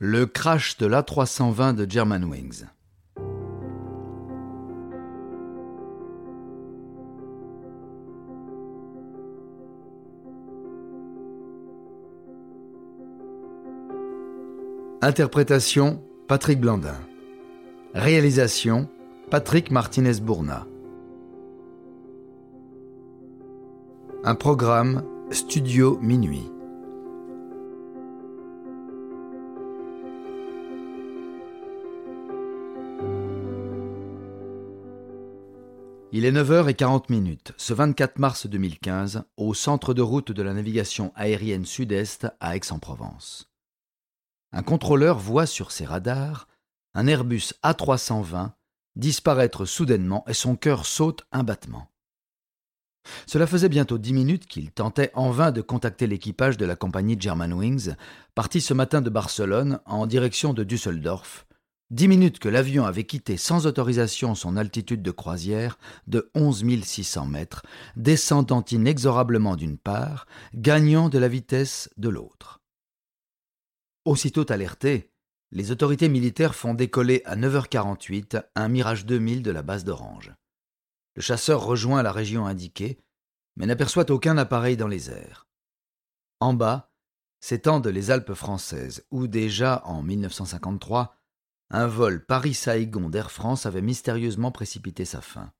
Le crash de l'A320 de Germanwings. Interprétation Patrick Blandin. Réalisation Patrick Martinez-Bourna. Un programme Studio Minuit. Il est 9h40 ce 24 mars 2015, au centre de route de la navigation aérienne sud-est à Aix-en-Provence. Un contrôleur voit sur ses radars un Airbus A320 disparaître soudainement et son cœur saute un battement. Cela faisait bientôt dix minutes qu'il tentait en vain de contacter l'équipage de la compagnie Germanwings, parti ce matin de Barcelone en direction de Düsseldorf, Dix minutes que l'avion avait quitté sans autorisation son altitude de croisière de 11 600 mètres, descendant inexorablement d'une part, gagnant de la vitesse de l'autre. Aussitôt alertés, les autorités militaires font décoller à 9h48 un Mirage 2000 de la base d'Orange. Le chasseur rejoint la région indiquée, mais n'aperçoit aucun appareil dans les airs. En bas s'étendent les Alpes françaises, où déjà en 1953, un vol Paris-Saigon d'Air France avait mystérieusement précipité sa fin.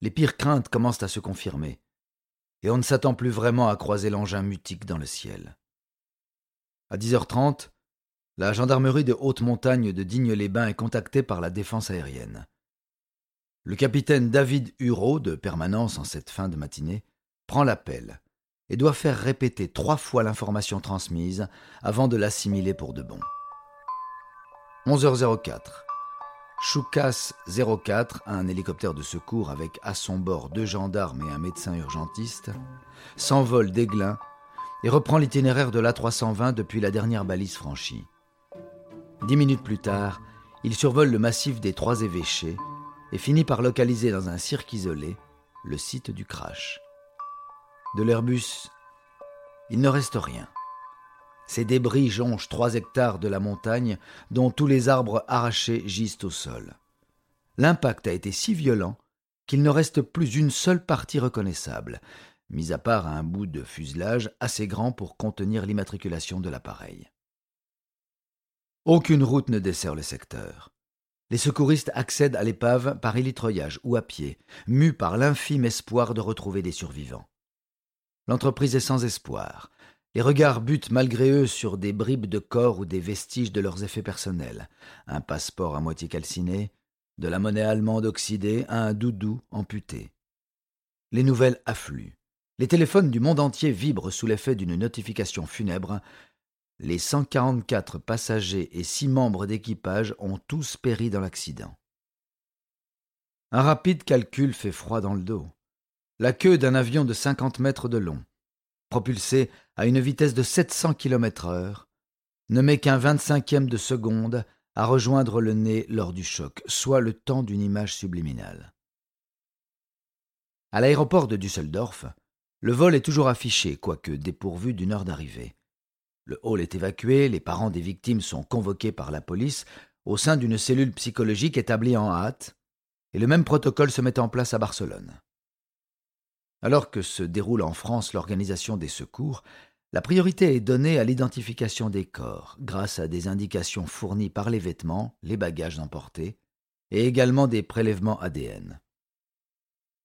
Les pires craintes commencent à se confirmer, et on ne s'attend plus vraiment à croiser l'engin mutique dans le ciel. À 10h30, la gendarmerie de haute montagne de Digne-les-Bains est contactée par la défense aérienne. Le capitaine David Hureau, de permanence en cette fin de matinée, prend l'appel et doit faire répéter trois fois l'information transmise avant de l'assimiler pour de bon. 11h04. Choukas 04, un hélicoptère de secours avec à son bord deux gendarmes et un médecin urgentiste, s'envole d'Aiglin et reprend l'itinéraire de l'A320 depuis la dernière balise franchie. Dix minutes plus tard, il survole le massif des Trois Évêchés et finit par localiser dans un cirque isolé le site du crash. De l'Airbus, il ne reste rien. Ces débris jonchent trois hectares de la montagne, dont tous les arbres arrachés gisent au sol. L'impact a été si violent qu'il ne reste plus une seule partie reconnaissable, mis à part un bout de fuselage assez grand pour contenir l'immatriculation de l'appareil. Aucune route ne dessert le secteur. Les secouristes accèdent à l'épave par élitroyage ou à pied, mus par l'infime espoir de retrouver des survivants. L'entreprise est sans espoir. Les regards butent malgré eux sur des bribes de corps ou des vestiges de leurs effets personnels. Un passeport à moitié calciné, de la monnaie allemande oxydée à un doudou amputé. Les nouvelles affluent. Les téléphones du monde entier vibrent sous l'effet d'une notification funèbre. Les 144 passagers et six membres d'équipage ont tous péri dans l'accident. Un rapide calcul fait froid dans le dos. La queue d'un avion de 50 mètres de long, propulsé à une vitesse de 700 km heure, ne met qu'un vingt-cinquième de seconde à rejoindre le nez lors du choc, soit le temps d'une image subliminale. À l'aéroport de Düsseldorf, le vol est toujours affiché, quoique dépourvu d'une heure d'arrivée. Le hall est évacué, les parents des victimes sont convoqués par la police au sein d'une cellule psychologique établie en hâte, et le même protocole se met en place à Barcelone. Alors que se déroule en France l'organisation des secours, la priorité est donnée à l'identification des corps grâce à des indications fournies par les vêtements, les bagages emportés, et également des prélèvements ADN.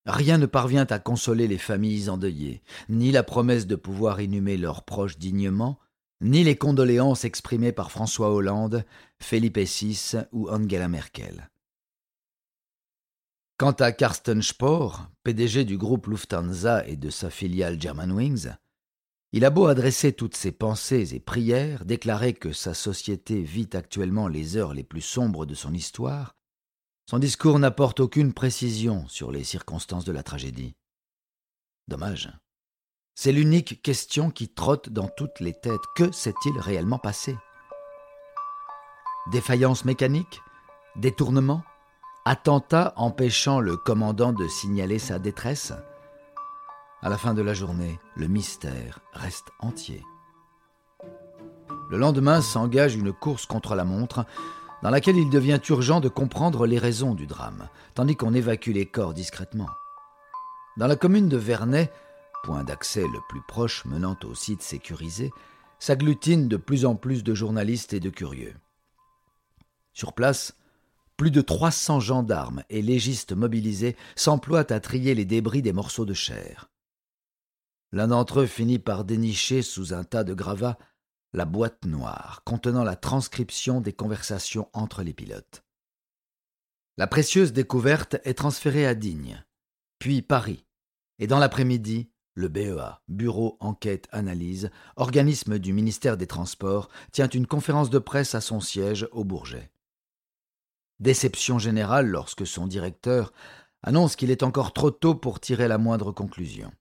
Rien ne parvient à consoler les familles endeuillées, ni la promesse de pouvoir inhumer leurs proches dignement, ni les condoléances exprimées par François Hollande, Felipe VI ou Angela Merkel. Quant à Carsten Spohr, PDG du groupe Lufthansa et de sa filiale Germanwings, il a beau adresser toutes ses pensées et prières, déclarer que sa société vit actuellement les heures les plus sombres de son histoire, son discours n'apporte aucune précision sur les circonstances de la tragédie. Dommage. C'est l'unique question qui trotte dans toutes les têtes. Que s'est-il réellement passé? Défaillance mécanique? Détournement? Attentat empêchant le commandant de signaler sa détresse À la fin de la journée, le mystère reste entier. Le lendemain s'engage une course contre la montre dans laquelle il devient urgent de comprendre les raisons du drame, tandis qu'on évacue les corps discrètement. Dans la commune de Vernet, point d'accès le plus proche menant au site sécurisé, s'agglutinent de plus en plus de journalistes et de curieux. Sur place, plus de 300 gendarmes et légistes mobilisés s'emploient à trier les débris des morceaux de chair. L'un d'entre eux finit par dénicher sous un tas de gravats la boîte noire contenant la transcription des conversations entre les pilotes. La précieuse découverte est transférée à Digne, puis Paris, et dans l'après-midi, le BEA, Bureau Enquête Analyse, organisme du ministère des Transports, tient une conférence de presse à son siège au Bourget. Déception générale lorsque son directeur annonce qu'il est encore trop tôt pour tirer la moindre conclusion.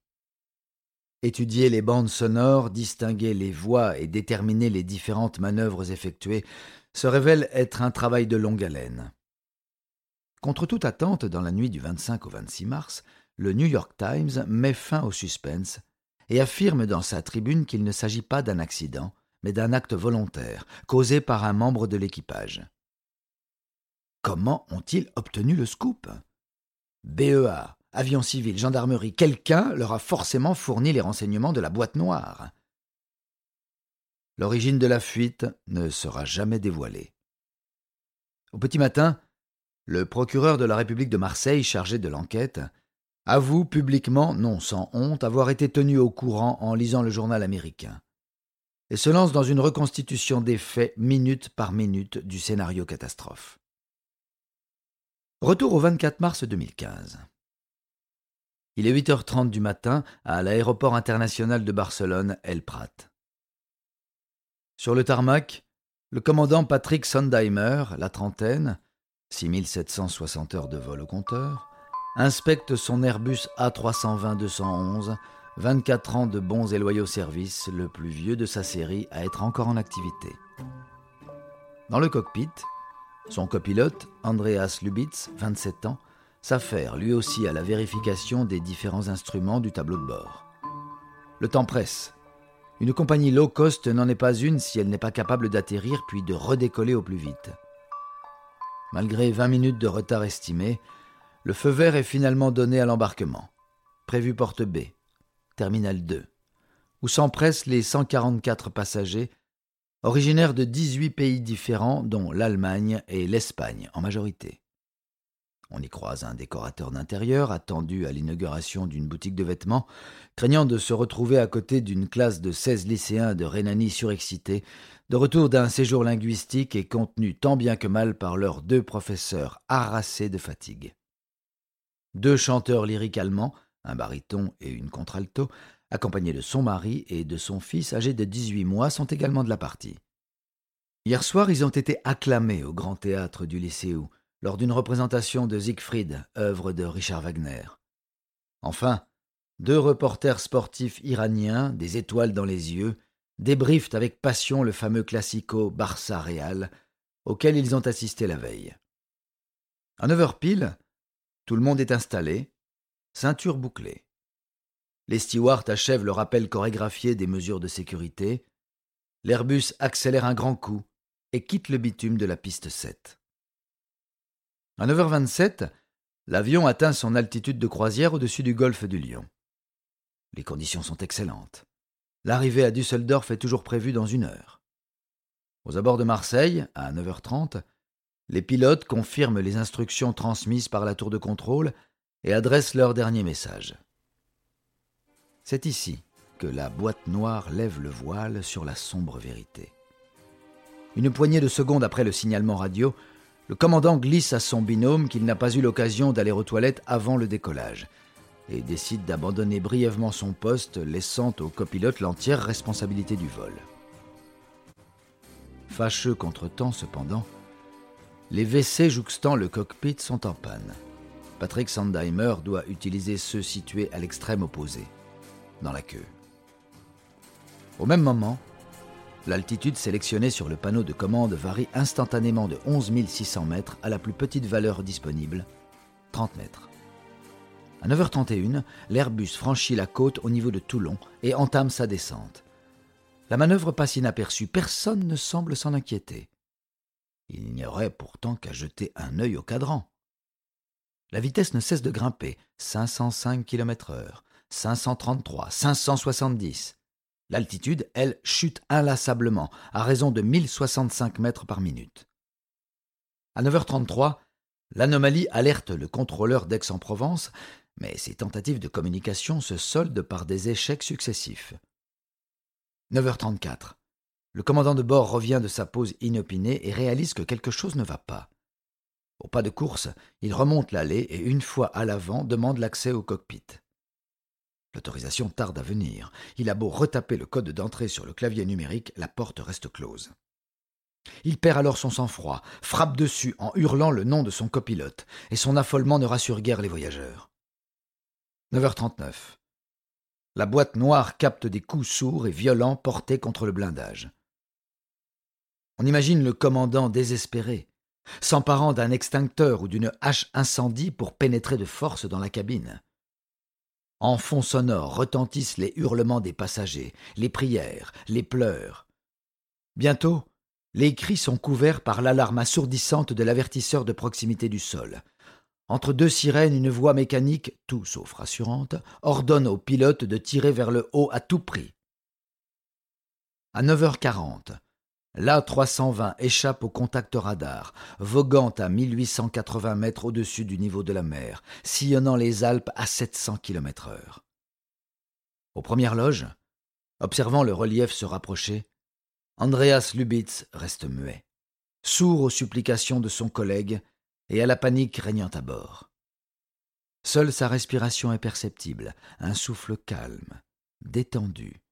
Étudier les bandes sonores, distinguer les voix et déterminer les différentes manœuvres effectuées se révèle être un travail de longue haleine. Contre toute attente, dans la nuit du 25 au 26 mars, le New York Times met fin au suspense et affirme dans sa tribune qu'il ne s'agit pas d'un accident, mais d'un acte volontaire, causé par un membre de l'équipage. Comment ont-ils obtenu le scoop? BEA, avion civil, gendarmerie, quelqu'un leur a forcément fourni les renseignements de la boîte noire. L'origine de la fuite ne sera jamais dévoilée. Au petit matin, le procureur de la République de Marseille, chargé de l'enquête, avoue publiquement, non sans honte, avoir été tenu au courant en lisant le journal américain, et se lance dans une reconstitution des faits minute par minute du scénario catastrophe. Retour au 24 mars 2015. Il est 8h30 du matin à l'aéroport international de Barcelone, El Prat. Sur le tarmac, le commandant Patrick Sondheimer, la trentaine, 6760 heures de vol au compteur, inspecte son Airbus A320-211, 24 ans de bons et loyaux services, le plus vieux de sa série à être encore en activité. Dans le cockpit, son copilote, Andreas Lubitz, 27 ans, s'affaire lui aussi à la vérification des différents instruments du tableau de bord. Le temps presse. Une compagnie low cost n'en est pas une si elle n'est pas capable d'atterrir puis de redécoller au plus vite. Malgré 20 minutes de retard estimé, le feu vert est finalement donné à l'embarquement. Prévu porte B, terminal 2, où s'empressent les 144 passagers originaire de 18 pays différents, dont l'Allemagne et l'Espagne en majorité. On y croise un décorateur d'intérieur attendu à l'inauguration d'une boutique de vêtements, craignant de se retrouver à côté d'une classe de 16 lycéens de Rhénanie surexcités, de retour d'un séjour linguistique et contenu tant bien que mal par leurs deux professeurs harassés de fatigue. Deux chanteurs lyriques allemands, un baryton et une contralto, accompagnés de son mari et de son fils âgé de 18 mois, sont également de la partie. Hier soir, ils ont été acclamés au Grand Théâtre du Lycéo lors d'une représentation de Siegfried, œuvre de Richard Wagner. Enfin, deux reporters sportifs iraniens, des étoiles dans les yeux, débriefent avec passion le fameux classico Barça Real, auquel ils ont assisté la veille. À neuf heures pile, tout le monde est installé, ceinture bouclée. Les stewards achèvent le rappel chorégraphié des mesures de sécurité. L'Airbus accélère un grand coup et quitte le bitume de la piste 7. À 9h27, l'avion atteint son altitude de croisière au-dessus du golfe du Lion. Les conditions sont excellentes. L'arrivée à Düsseldorf est toujours prévue dans une heure. Aux abords de Marseille, à 9h30, les pilotes confirment les instructions transmises par la tour de contrôle et adressent leur dernier message. C'est ici que la boîte noire lève le voile sur la sombre vérité. Une poignée de secondes après le signalement radio, le commandant glisse à son binôme qu'il n'a pas eu l'occasion d'aller aux toilettes avant le décollage et décide d'abandonner brièvement son poste, laissant au copilote l'entière responsabilité du vol. Fâcheux contre temps, cependant, les WC jouxtant le cockpit sont en panne. Patrick Sandheimer doit utiliser ceux situés à l'extrême opposé dans la queue. Au même moment, l'altitude sélectionnée sur le panneau de commande varie instantanément de 11 600 mètres à la plus petite valeur disponible, 30 mètres. À 9h31, l'Airbus franchit la côte au niveau de Toulon et entame sa descente. La manœuvre passe inaperçue, personne ne semble s'en inquiéter. Il n'y aurait pourtant qu'à jeter un œil au cadran. La vitesse ne cesse de grimper 505 km/h, 533, 570. L'altitude, elle, chute inlassablement, à raison de 1065 mètres par minute. À 9h33, l'anomalie alerte le contrôleur d'Aix-en-Provence, mais ses tentatives de communication se soldent par des échecs successifs. 9h34. Le commandant de bord revient de sa pause inopinée et réalise que quelque chose ne va pas. Au pas de course, il remonte l'allée et une fois à l'avant demande l'accès au cockpit. L'autorisation tarde à venir. Il a beau retaper le code d'entrée sur le clavier numérique, la porte reste close. Il perd alors son sang-froid, frappe dessus en hurlant le nom de son copilote, et son affolement ne rassure guère les voyageurs. 9h39. La boîte noire capte des coups sourds et violents portés contre le blindage. On imagine le commandant désespéré, s'emparant d'un extincteur ou d'une hache incendie pour pénétrer de force dans la cabine. En fond sonore retentissent les hurlements des passagers, les prières, les pleurs. Bientôt, les cris sont couverts par l'alarme assourdissante de l'avertisseur de proximité du sol. Entre deux sirènes, une voix mécanique, tout sauf rassurante, ordonne au pilote de tirer vers le haut à tout prix. À 9h40, l'A320 échappe au contact radar, voguant à 1880 mètres au-dessus du niveau de la mer, sillonnant les Alpes à 700 km heure. Aux premières loges, observant le relief se rapprocher, Andreas Lubitz reste muet, sourd aux supplications de son collègue et à la panique régnant à bord. Seule sa respiration est perceptible, un souffle calme, détendu,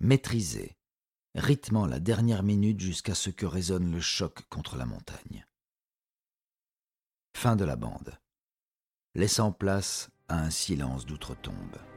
maîtrisé, rythmant la dernière minute jusqu'à ce que résonne le choc contre la montagne. Fin de la bande, laissant place à un silence d'outre-tombe.